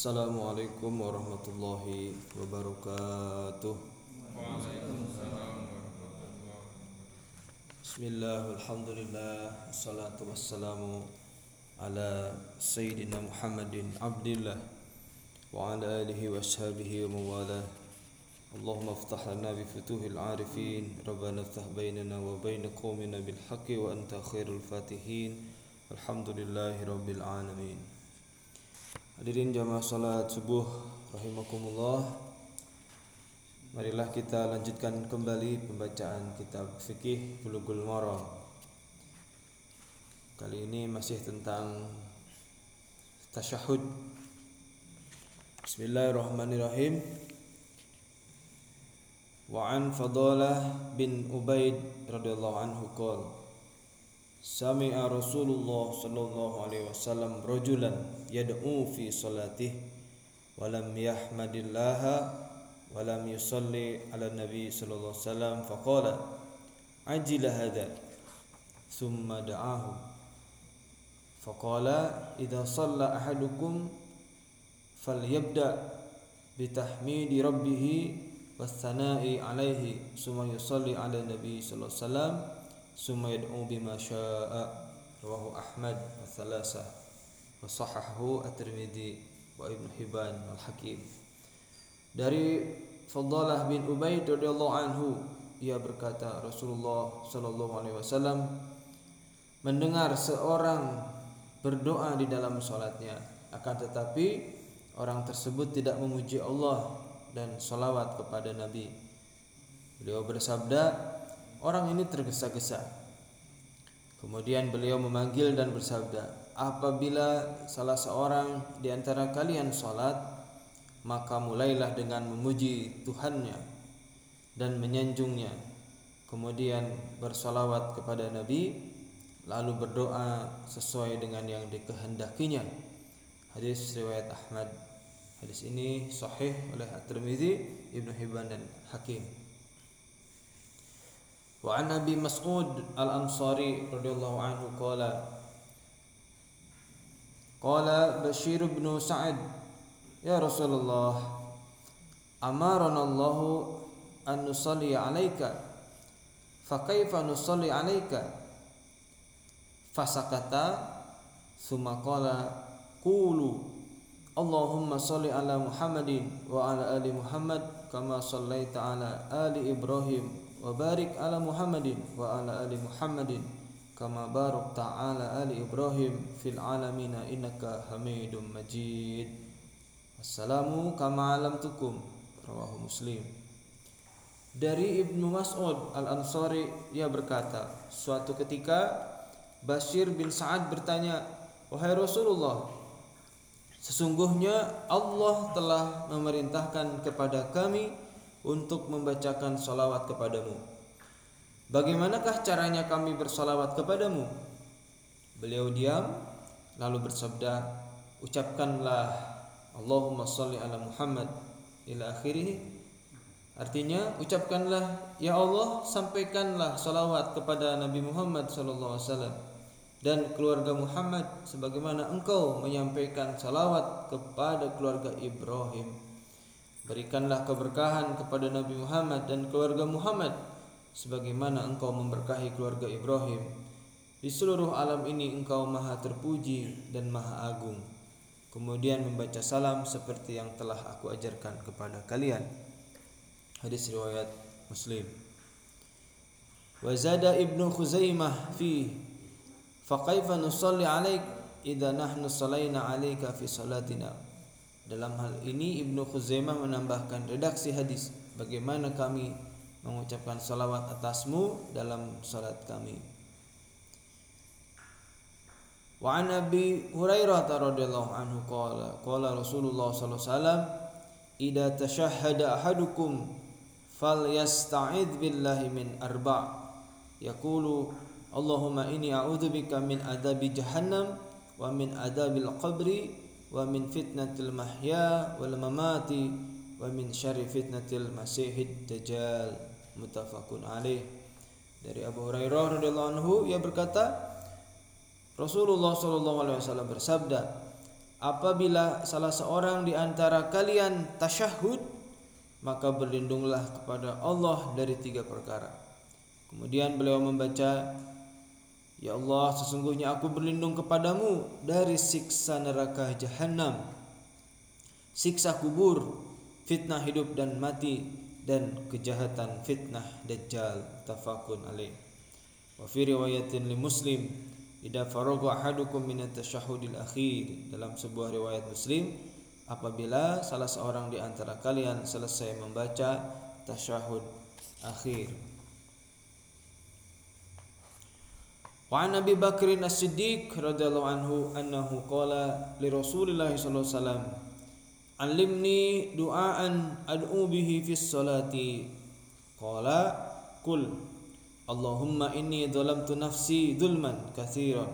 Assalamualaikum warahmatullahi wabarakatuh. Waalaikumsalam warahmatullahi wabarakatuh. Bismillah, alhamdulillah, salatu wassalamu ala Sayyidina Muhammadin Abdillah wa ala alihi wa ashabihi wa mawalah. اللهم افتح لنا بفتوح العارفين ربنا افتح بيننا وبين قومنا بالحق وأنت خير الفاتحين الحمد لله رب العالمين Hadirin jamaah salat subuh rahimakumullah. Marilah kita lanjutkan kembali pembacaan kitab fikih Bulughul Maram. Kali ini masih tentang tasyahud. Bismillahirrahmanirrahim. Wa an Fadalah bin Ubaid radhiyallahu anhu qala Sami'a Rasulullah sallallahu alaihi wasallam rajulan yad'u fi salatih wa lam yahmadillaha wa lam yusalli ala nabi sallallahu alaihi wasallam faqala ajila hadha? Thumma da'ahu faqala idza shalla ahadukum falyabda bitahmidi rabbih was-sana'i alaihi thumma yusalli ala nabi sallallahu alaihi wasallam ثم يدعو بما شاء رواه أحمد والثلاثة وصححه الترمذي وابن حبان والحكيم dari Fadalah bin Ubaid radhiyallahu anhu ia berkata Rasulullah sallallahu alaihi wasallam mendengar seorang berdoa di dalam salatnya akan tetapi orang tersebut tidak memuji Allah dan salawat kepada Nabi beliau bersabda Orang ini tergesa-gesa. Kemudian beliau memanggil dan bersabda, "Apabila salah seorang di antara kalian salat, maka mulailah dengan memuji Tuhannya dan menyanjungnya. Kemudian bersolawat kepada Nabi, lalu berdoa sesuai dengan yang dikehendakinya." Hadis riwayat Ahmad. Hadis ini sahih oleh At-Tirmizi, Ibnu Hibban dan Hakim. وعن ابي مسعود الانصاري رضي الله عنه قال قال بشير بن سعد يا رسول الله امرنا الله ان نصلي عليك فكيف نصلي عليك فسكت ثم قال قولوا اللهم صل على محمد وعلى ال محمد كما صليت على wa barik ala Muhammadin wa ala ali Muhammadin kama barakta ala ali Ibrahim fil alamin innaka Hamidum Majid. Assalamu kama alamtukum rawahu Muslim. Dari Ibnu Mas'ud Al-Ansari ia berkata, suatu ketika Bashir bin Sa'ad bertanya, "Wahai Rasulullah, sesungguhnya Allah telah memerintahkan kepada kami untuk membacakan salawat kepadamu. Bagaimanakah caranya kami bersalawat kepadamu? Beliau diam lalu bersabda, ucapkanlah Allahumma salli ala Muhammad ila akhirih. Artinya ucapkanlah ya Allah sampaikanlah salawat kepada Nabi Muhammad wasallam dan keluarga Muhammad sebagaimana engkau menyampaikan salawat kepada keluarga Ibrahim Berikanlah keberkahan kepada Nabi Muhammad dan keluarga Muhammad sebagaimana engkau memberkahi keluarga Ibrahim. Di seluruh alam ini engkau maha terpuji dan maha agung. Kemudian membaca salam seperti yang telah aku ajarkan kepada kalian. Hadis riwayat Muslim. Wazada Ibnu Khuzaimah fi Faqaifa nusalli alaik idza nahnu salaina alaika fi salatina dalam hal ini Ibnu Khuzaimah menambahkan redaksi hadis bagaimana kami mengucapkan salawat atasmu dalam salat kami. Wa an Abi Hurairah radhiyallahu anhu qala qala Rasulullah sallallahu alaihi wasallam idza tashahhada ahadukum falyasta'id billahi min arba' yaqulu Allahumma inni a'udzubika min adabi jahannam wa min adabil qabri wa min fitnatil mahya wal mamati wa min syarri fitnatil masihid dajjal muttafaqun alaih dari Abu Hurairah radhiyallahu anhu ia berkata Rasulullah sallallahu alaihi wasallam bersabda apabila salah seorang di antara kalian tasyahud maka berlindunglah kepada Allah dari tiga perkara. Kemudian beliau membaca Ya Allah sesungguhnya aku berlindung kepadamu dari siksa neraka jahanam siksa kubur fitnah hidup dan mati dan kejahatan fitnah dajjal. Tafakun alaih. Wa fi riwayatin li muslim idza faraga ahadukum min at-tashahhudil akhir. Dalam sebuah riwayat Muslim apabila salah seorang di antara kalian selesai membaca tasyahud akhir Wa an Abi Bakr As-Siddiq radhiyallahu anhu annahu qala li Rasulillah sallallahu alaihi wasallam Alimni du'aan ad'u bihi fis salati qala kul Allahumma inni dhalamtu nafsi dhulman katsiran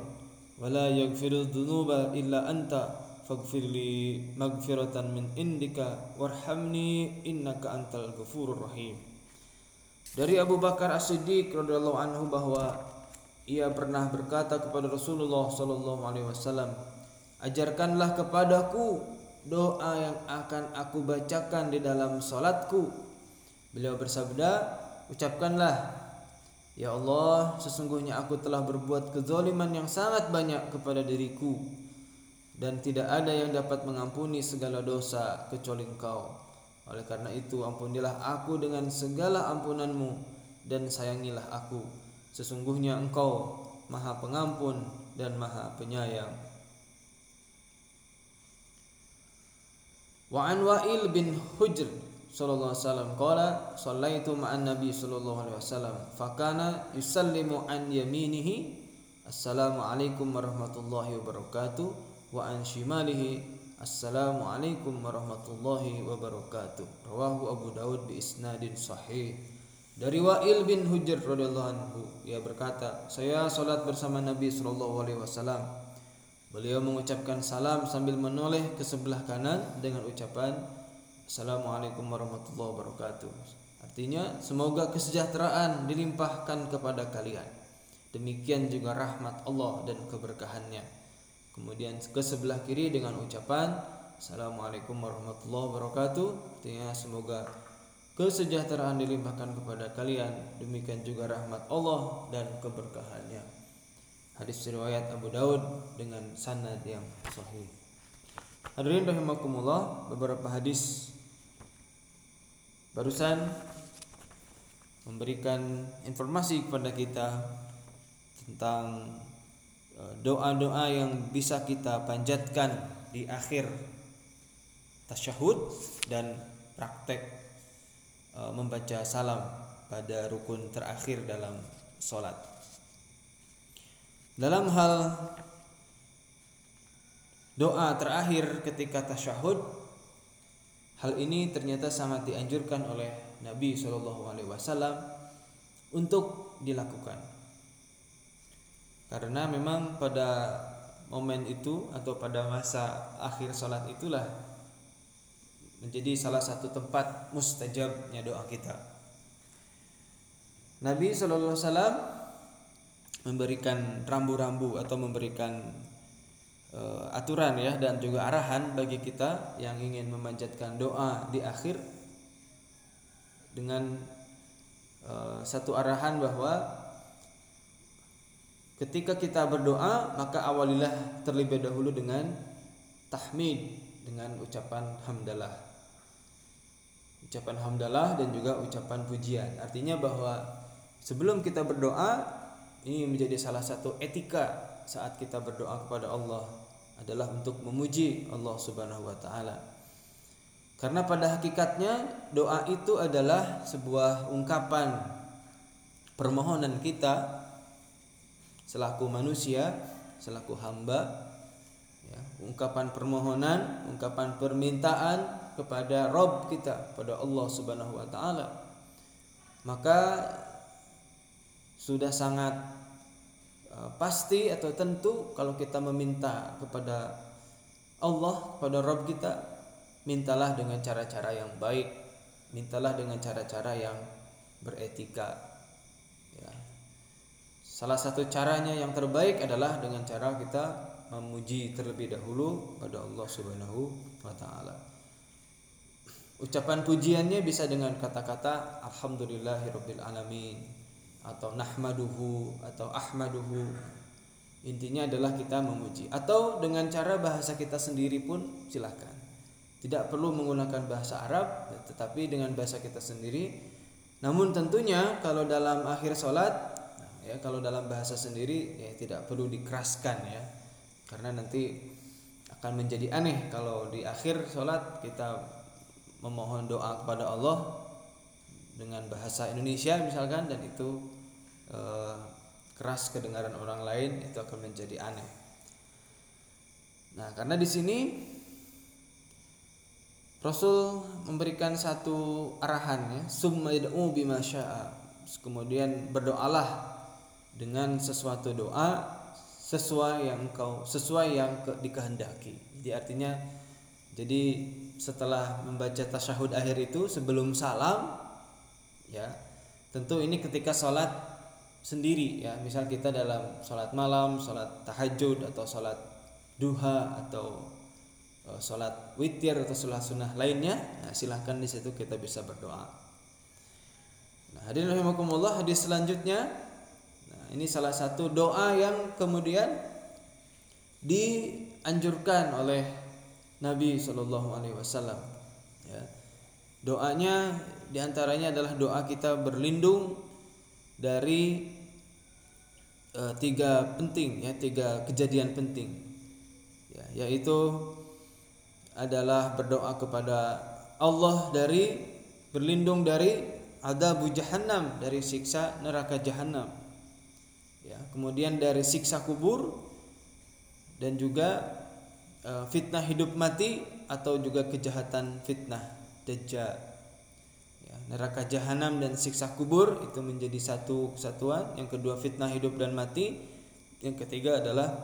wa la yaghfiru dhunuba illa anta faghfir li maghfiratan min indika warhamni innaka antal ghafurur rahim. Dari Abu Bakar As-Siddiq radhiyallahu anhu bahwa ia pernah berkata kepada Rasulullah sallallahu alaihi wasallam Ajarkanlah kepadaku doa yang akan aku bacakan di dalam salatku Beliau bersabda ucapkanlah Ya Allah, sesungguhnya aku telah berbuat kezaliman yang sangat banyak kepada diriku dan tidak ada yang dapat mengampuni segala dosa kecuali Engkau. Oleh karena itu, ampunilah aku dengan segala ampunanmu dan sayangilah aku. Sesungguhnya Engkau Maha Pengampun dan Maha Penyayang. Wa an Wa'il bin Hujr sallallahu alaihi wasallam qala sallaitu ma'an nabi sallallahu alaihi wasallam fakana yusallimu an yaminihi assalamu alaikum warahmatullahi wabarakatuh wa an shimalihi assalamu alaikum warahmatullahi wabarakatuh rawahu Abu Daud bi isnadin sahih dari Wa'il bin Hujr radhiyallahu anhu ia berkata saya salat bersama Nabi sallallahu alaihi wasallam beliau mengucapkan salam sambil menoleh ke sebelah kanan dengan ucapan Assalamualaikum warahmatullahi wabarakatuh. Artinya semoga kesejahteraan dilimpahkan kepada kalian. Demikian juga rahmat Allah dan keberkahannya. Kemudian ke sebelah kiri dengan ucapan Assalamualaikum warahmatullahi wabarakatuh. Artinya semoga kesejahteraan dilimpahkan kepada kalian. Demikian juga rahmat Allah dan keberkahannya. Hadis riwayat Abu Daud dengan sanad yang sahih. Hadirin rahimakumullah, beberapa hadis barusan memberikan informasi kepada kita tentang e, doa-doa yang bisa kita panjatkan di akhir tasyahud dan praktek membaca salam pada rukun terakhir dalam sholat. Dalam hal doa terakhir ketika tasyahud Hal ini ternyata sangat dianjurkan oleh Nabi Shallallahu Alaihi Wasallam untuk dilakukan. Karena memang pada momen itu atau pada masa akhir sholat itulah menjadi salah satu tempat mustajabnya doa kita. Nabi Shallallahu Alaihi Wasallam memberikan rambu-rambu atau memberikan uh, aturan ya dan juga arahan bagi kita yang ingin memanjatkan doa di akhir dengan uh, satu arahan bahwa ketika kita berdoa maka awalilah terlebih dahulu dengan tahmid dengan ucapan hamdalah ucapan hamdalah dan juga ucapan pujian artinya bahwa sebelum kita berdoa ini menjadi salah satu etika saat kita berdoa kepada Allah adalah untuk memuji Allah Subhanahu wa taala. Karena pada hakikatnya doa itu adalah sebuah ungkapan permohonan kita selaku manusia, selaku hamba ya, ungkapan permohonan, ungkapan permintaan kepada Rob kita, pada Allah Subhanahu wa taala. Maka sudah sangat Eh, pasti atau tentu kalau kita meminta kepada Allah kepada Rabb kita mintalah dengan cara-cara yang baik mintalah dengan cara-cara yang beretika ya. salah satu caranya yang terbaik adalah dengan cara kita memuji terlebih dahulu pada Allah Subhanahu wa taala. Ucapan pujiannya bisa dengan kata-kata alhamdulillahirabbil alamin atau nahmaduhu atau ahmaduhu. Intinya adalah kita memuji atau dengan cara bahasa kita sendiri pun silahkan. Tidak perlu menggunakan bahasa Arab tetapi dengan bahasa kita sendiri. Namun tentunya kalau dalam akhir sholat ya kalau dalam bahasa sendiri ya tidak perlu dikeraskan ya karena nanti akan menjadi aneh kalau di akhir sholat kita memohon doa kepada Allah dengan bahasa Indonesia misalkan dan itu eh, keras kedengaran orang lain itu akan menjadi aneh. Nah, karena di sini Rasul memberikan satu arahan ya, summa yad'u. Kemudian berdoalah dengan sesuatu doa sesuai yang engkau sesuai yang ke, dikehendaki. Jadi artinya jadi setelah membaca tasyahud akhir itu sebelum salam ya tentu ini ketika sholat sendiri ya. Misal kita dalam sholat malam sholat tahajud atau sholat duha atau uh, sholat witir atau sholat sunnah lainnya nah, silahkan di situ kita bisa berdoa. Nah, hadirin rahimakumullah hadis selanjutnya. Nah, ini salah satu doa yang kemudian dianjurkan oleh Nabi Shallallahu Alaihi Wasallam. Ya. Doanya di antaranya adalah doa kita berlindung dari uh, tiga penting ya tiga kejadian penting ya, yaitu adalah berdoa kepada Allah dari berlindung dari adabu jahannam dari siksa neraka jahannam ya kemudian dari siksa kubur dan juga fitnah hidup mati atau juga kejahatan fitnah dajjal. Ya, neraka jahanam dan siksa kubur itu menjadi satu kesatuan. Yang kedua fitnah hidup dan mati. Yang ketiga adalah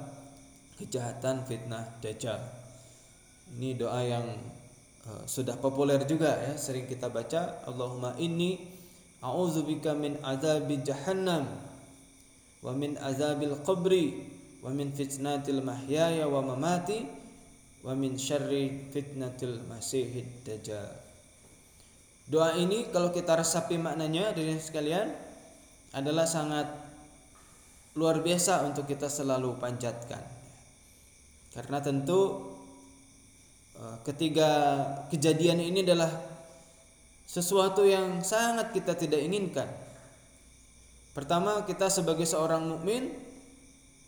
kejahatan fitnah dajjal. Ini doa yang uh, sudah populer juga ya sering kita baca. Allahumma inni a'udzubika min azabi jahannam wa min azabil qabri wa min fitnatil mahyaya wa mamati wa min syarri fitnatil masihid dajjal. Doa ini kalau kita resapi maknanya dari sekalian adalah sangat luar biasa untuk kita selalu panjatkan. Karena tentu eh, ketiga kejadian ini adalah sesuatu yang sangat kita tidak inginkan. Pertama, kita sebagai seorang mukmin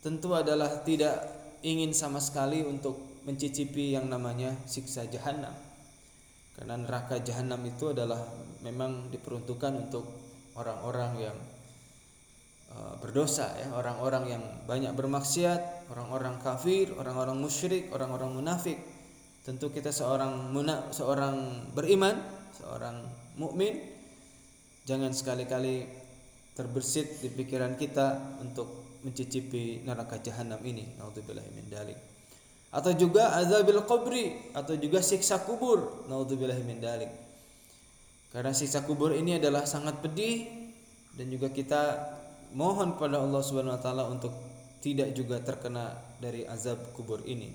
tentu adalah tidak ingin sama sekali untuk mencicipi yang namanya siksa jahanam. Karena neraka jahanam itu adalah memang diperuntukkan untuk orang-orang yang uh, berdosa ya, orang-orang yang banyak bermaksiat, orang-orang kafir, orang-orang musyrik, orang-orang munafik. Tentu kita seorang muna, seorang beriman, seorang mukmin jangan sekali-kali terbersit di pikiran kita untuk mencicipi neraka jahanam ini. Nauzubillahi atau juga azabil qabri atau juga siksa kubur. Naudzubillah min dalik. Karena siksa kubur ini adalah sangat pedih dan juga kita mohon kepada Allah Subhanahu wa taala untuk tidak juga terkena dari azab kubur ini.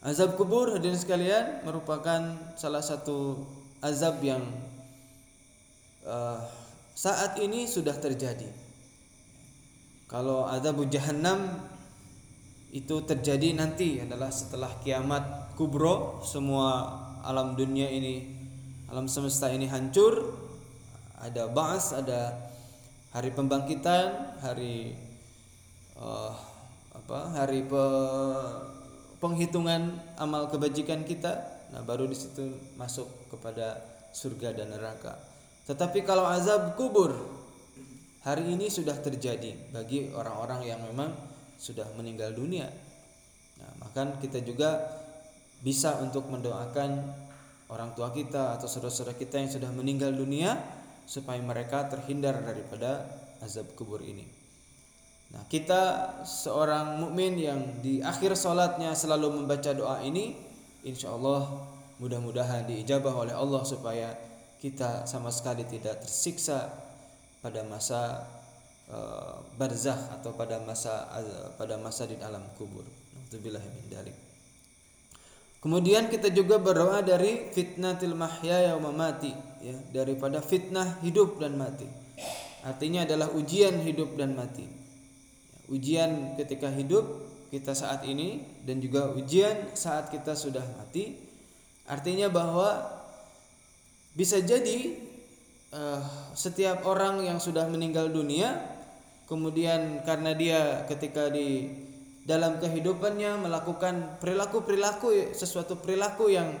Azab kubur hadirin sekalian merupakan salah satu azab yang uh, saat ini sudah terjadi. Kalau azab jahannam itu terjadi nanti adalah setelah kiamat kubro semua alam dunia ini alam semesta ini hancur. Ada ba'as ada hari pembangkitan hari uh, apa hari pe, penghitungan amal kebajikan kita. Nah baru di situ masuk kepada surga dan neraka. Tetapi kalau azab kubur hari ini sudah terjadi bagi orang-orang yang memang sudah meninggal dunia. Nah, maka kita juga bisa untuk mendoakan orang tua kita atau saudara-saudara kita yang sudah meninggal dunia supaya mereka terhindar daripada azab kubur ini. Nah, kita seorang mukmin yang di akhir salatnya selalu membaca doa ini, insya Allah mudah-mudahan diijabah oleh Allah supaya kita sama sekali tidak tersiksa pada masa barzakh atau pada masa pada masa di alam kubur. Kemudian kita juga berdoa dari fitnatil mahya wa mamati ya, daripada fitnah hidup dan mati. Artinya adalah ujian hidup dan mati. Ujian ketika hidup kita saat ini dan juga ujian saat kita sudah mati. Artinya bahwa bisa jadi uh, setiap orang yang sudah meninggal dunia kemudian karena dia ketika di dalam kehidupannya melakukan perilaku-perilaku sesuatu perilaku yang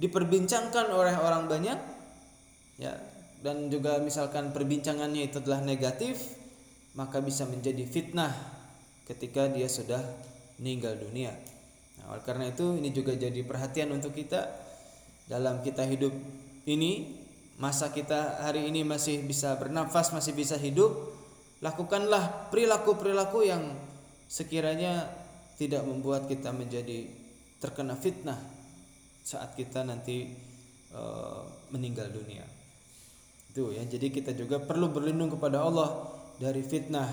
diperbincangkan oleh orang banyak ya dan juga misalkan perbincangannya itu adalah negatif maka bisa menjadi fitnah ketika dia sudah meninggal dunia. Nah, oleh karena itu ini juga jadi perhatian untuk kita dalam kita hidup ini masa kita hari ini masih bisa bernafas, masih bisa hidup, lakukanlah perilaku-perilaku yang sekiranya tidak membuat kita menjadi terkena fitnah saat kita nanti e, meninggal dunia. Itu ya. Jadi kita juga perlu berlindung kepada Allah dari fitnah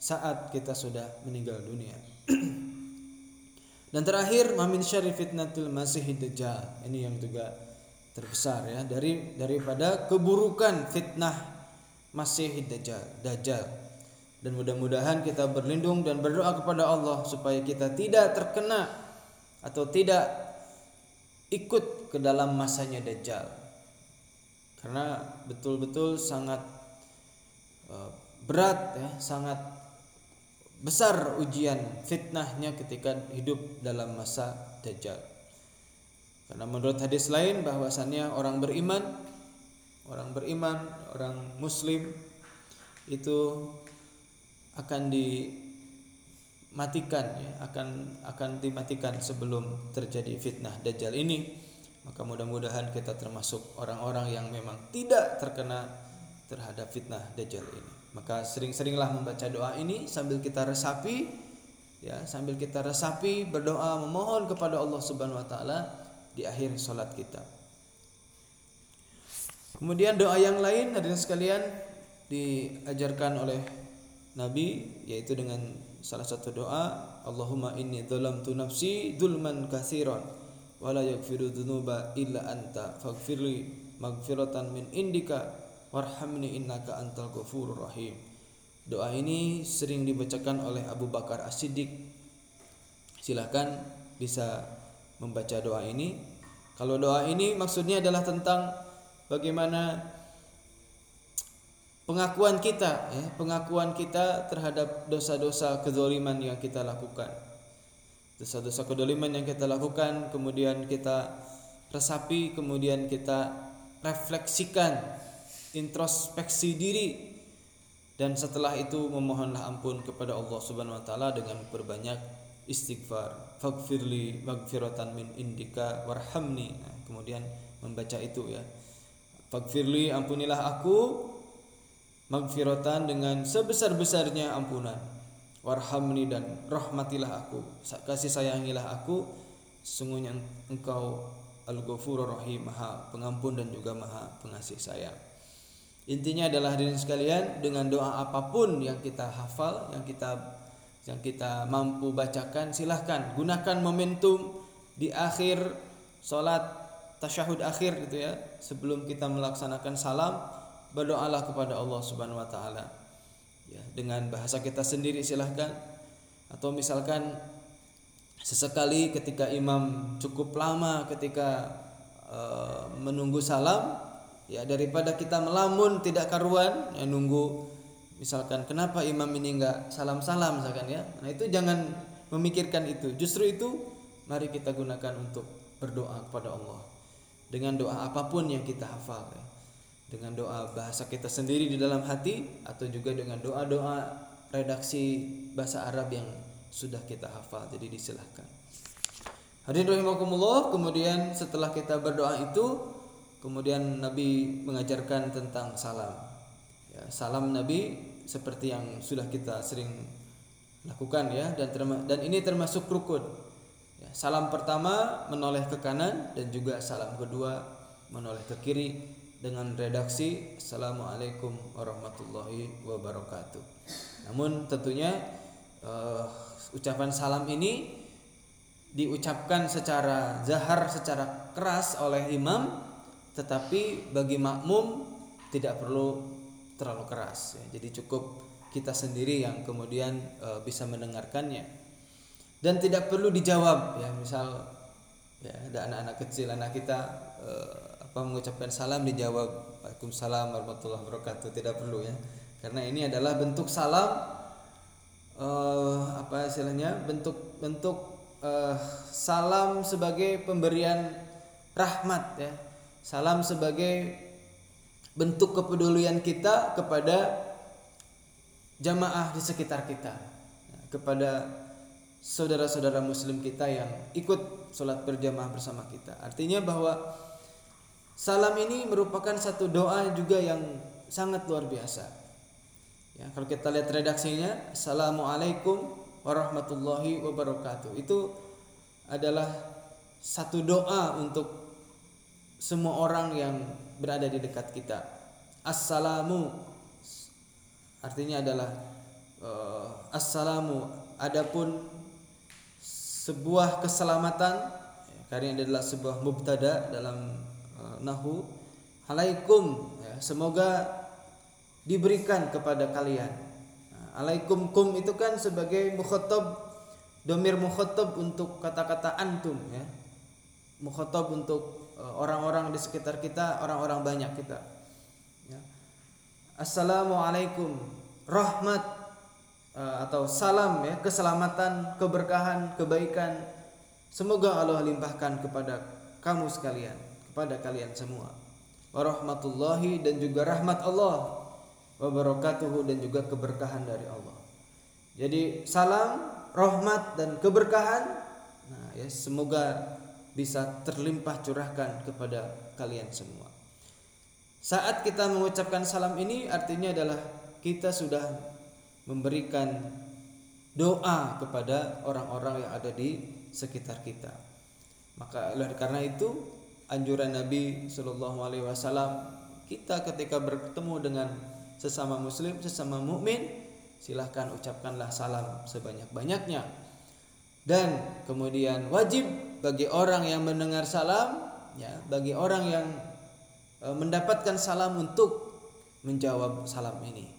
saat kita sudah meninggal dunia. Dan terakhir, mamin syarri fitnatul masih dajjal. Ini yang juga terbesar ya dari daripada keburukan fitnah masih dajjal. Dan mudah-mudahan kita berlindung dan berdoa kepada Allah supaya kita tidak terkena atau tidak ikut ke dalam masanya Dajjal karena betul-betul sangat uh, berat ya sangat besar ujian fitnahnya ketika hidup dalam masa Dajjal karena menurut hadis lain bahwasannya orang beriman orang beriman orang muslim itu akan dimatikan ya, akan akan dimatikan sebelum terjadi fitnah dajjal ini. Maka mudah-mudahan kita termasuk orang-orang yang memang tidak terkena terhadap fitnah dajjal ini. Maka sering-seringlah membaca doa ini sambil kita resapi ya sambil kita resapi berdoa memohon kepada Allah Subhanahu wa taala di akhir salat kita kemudian doa yang lain hadirin sekalian diajarkan oleh Nabi yaitu dengan salah satu doa Allahumma inni dzalamtu nafsi dzulman katsiran wa la yaghfiru dzunuba illa anta faghfirli maghfiratan min indika warhamni innaka antal ghafurur rahim. Doa ini sering dibacakan oleh Abu Bakar As-Siddiq. Silahkan bisa membaca doa ini. Kalau doa ini maksudnya adalah tentang bagaimana pengakuan kita ya, pengakuan kita terhadap dosa-dosa kezaliman yang kita lakukan. Dosa-dosa kedoliman yang kita lakukan kemudian kita resapi kemudian kita refleksikan introspeksi diri dan setelah itu memohonlah ampun kepada Allah Subhanahu wa taala dengan berbanyak istighfar. Faghfirli maghfiratan min indika warhamni. Nah, kemudian membaca itu ya faghfirli ampunilah aku magfiratan dengan sebesar-besarnya ampunan. Warhamni dan rahmatilah aku. Kasih sayangilah aku. Sungguhnya engkau al-ghafurur rahim maha pengampun dan juga maha pengasih sayang. Intinya adalah hadirin sekalian dengan doa apa pun yang kita hafal yang kita yang kita mampu bacakan silahkan gunakan momentum di akhir sholat tasyahud akhir gitu ya sebelum kita melaksanakan salam berdoalah kepada Allah Subhanahu wa taala. Ya, dengan bahasa kita sendiri silahkan. Atau misalkan sesekali ketika imam cukup lama ketika uh, menunggu salam ya daripada kita melamun tidak karuan ya nunggu misalkan kenapa imam ini enggak salam-salam? misalkan ya. Nah itu jangan memikirkan itu. Justru itu mari kita gunakan untuk berdoa kepada Allah dengan doa apa pun yang kita hafal ya dengan doa bahasa kita sendiri di dalam hati atau juga dengan doa-doa redaksi bahasa Arab yang sudah kita hafal. Jadi disilahkan. Hadirin kemudian setelah kita berdoa itu, kemudian Nabi mengajarkan tentang salam. Ya, salam Nabi seperti yang sudah kita sering lakukan ya dan dan ini termasuk rukun. Salam pertama menoleh ke kanan dan juga salam kedua menoleh ke kiri dengan redaksi Assalamualaikum warahmatullahi wabarakatuh. Namun tentunya uh, ucapan salam ini diucapkan secara zahar secara keras oleh imam tetapi bagi makmum tidak perlu terlalu keras ya. Jadi cukup kita sendiri yang kemudian uh, bisa mendengarkannya dan tidak perlu dijawab. Ya misal ya ada anak-anak kecil anak kita uh, apa mengucapkan salam dijawab Waalaikumsalam warahmatullahi wabarakatuh. Tidak perlu ya. Karena ini adalah bentuk salam uh, apa istilahnya bentuk bentuk uh, salam sebagai pemberian rahmat ya. Salam sebagai bentuk kepedulian kita kepada jamaah di sekitar kita kepada saudara-saudara muslim kita yang ikut sholat berjamaah bersama kita artinya bahwa Salam ini merupakan satu doa juga yang sangat luar biasa. Ya, kalau kita lihat redaksinya, Assalamualaikum warahmatullahi wabarakatuh. Itu adalah satu doa untuk semua orang yang berada di dekat kita. Assalamu artinya adalah uh, assalamu adapun sebuah keselamatan ya, karena ini adalah sebuah mubtada dalam nahu. Alaikum ya, semoga diberikan kepada kalian. Nah, alaikum kum itu kan sebagai mukhatab domir mukhatab untuk kata-kata antum ya. Mukhatab untuk e, orang-orang di sekitar kita orang-orang banyak kita ya. assalamualaikum rahmat uh, atau salam ya keselamatan keberkahan kebaikan semoga Allah limpahkan kepada kamu sekalian pada kalian semua. Warahmatullahi dan juga rahmat Allah. Wabarakatuhu dan juga keberkahan dari Allah. Jadi salam, rahmat dan keberkahan nah ya semoga bisa terlimpah curahkan kepada kalian semua. Saat kita mengucapkan salam ini artinya adalah kita sudah memberikan doa kepada orang-orang yang ada di sekitar kita. Maka oleh karena itu anjuran Nabi Shallallahu Alaihi Wasallam kita ketika bertemu dengan sesama Muslim, sesama mukmin, silahkan ucapkanlah salam sebanyak-banyaknya. Dan kemudian wajib bagi orang yang mendengar salam, ya, bagi orang yang e, mendapatkan salam untuk menjawab salam ini.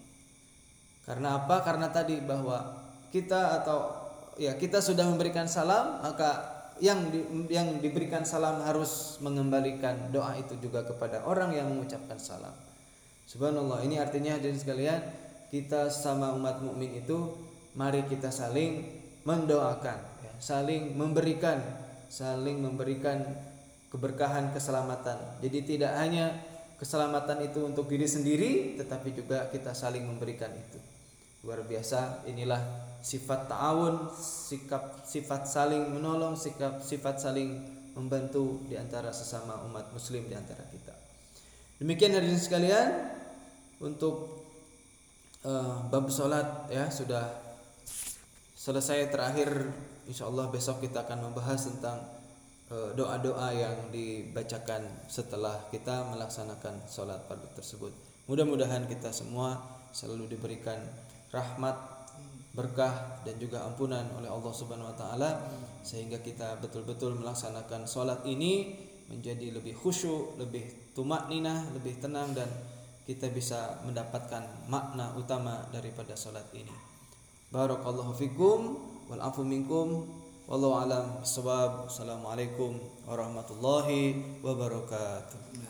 Karena apa? Karena tadi bahwa kita atau ya kita sudah memberikan salam, maka yang di, yang diberikan salam harus mengembalikan doa itu juga kepada orang yang mengucapkan salam. Subhanallah. Ini artinya hadirin sekalian, kita sama umat mukmin itu mari kita saling mendoakan, ya, saling memberikan, saling memberikan keberkahan, keselamatan. Jadi tidak hanya keselamatan itu untuk diri sendiri, tetapi juga kita saling memberikan itu. Luar biasa. Inilah sifat ta'awun, sikap sifat saling menolong, sikap sifat saling membantu di antara sesama umat muslim di antara kita. Demikian hadirin sekalian untuk uh, bab salat ya sudah selesai terakhir insyaallah besok kita akan membahas tentang uh, doa-doa yang dibacakan setelah kita melaksanakan salat fardu tersebut. Mudah-mudahan kita semua selalu diberikan rahmat berkah dan juga ampunan oleh Allah Subhanahu wa taala sehingga kita betul-betul melaksanakan salat ini menjadi lebih khusyuk, lebih tumak ninah, lebih tenang dan kita bisa mendapatkan makna utama daripada salat ini. Barakallahu fikum wal afu minkum wallahu alam bisawab. Assalamualaikum warahmatullahi wabarakatuh.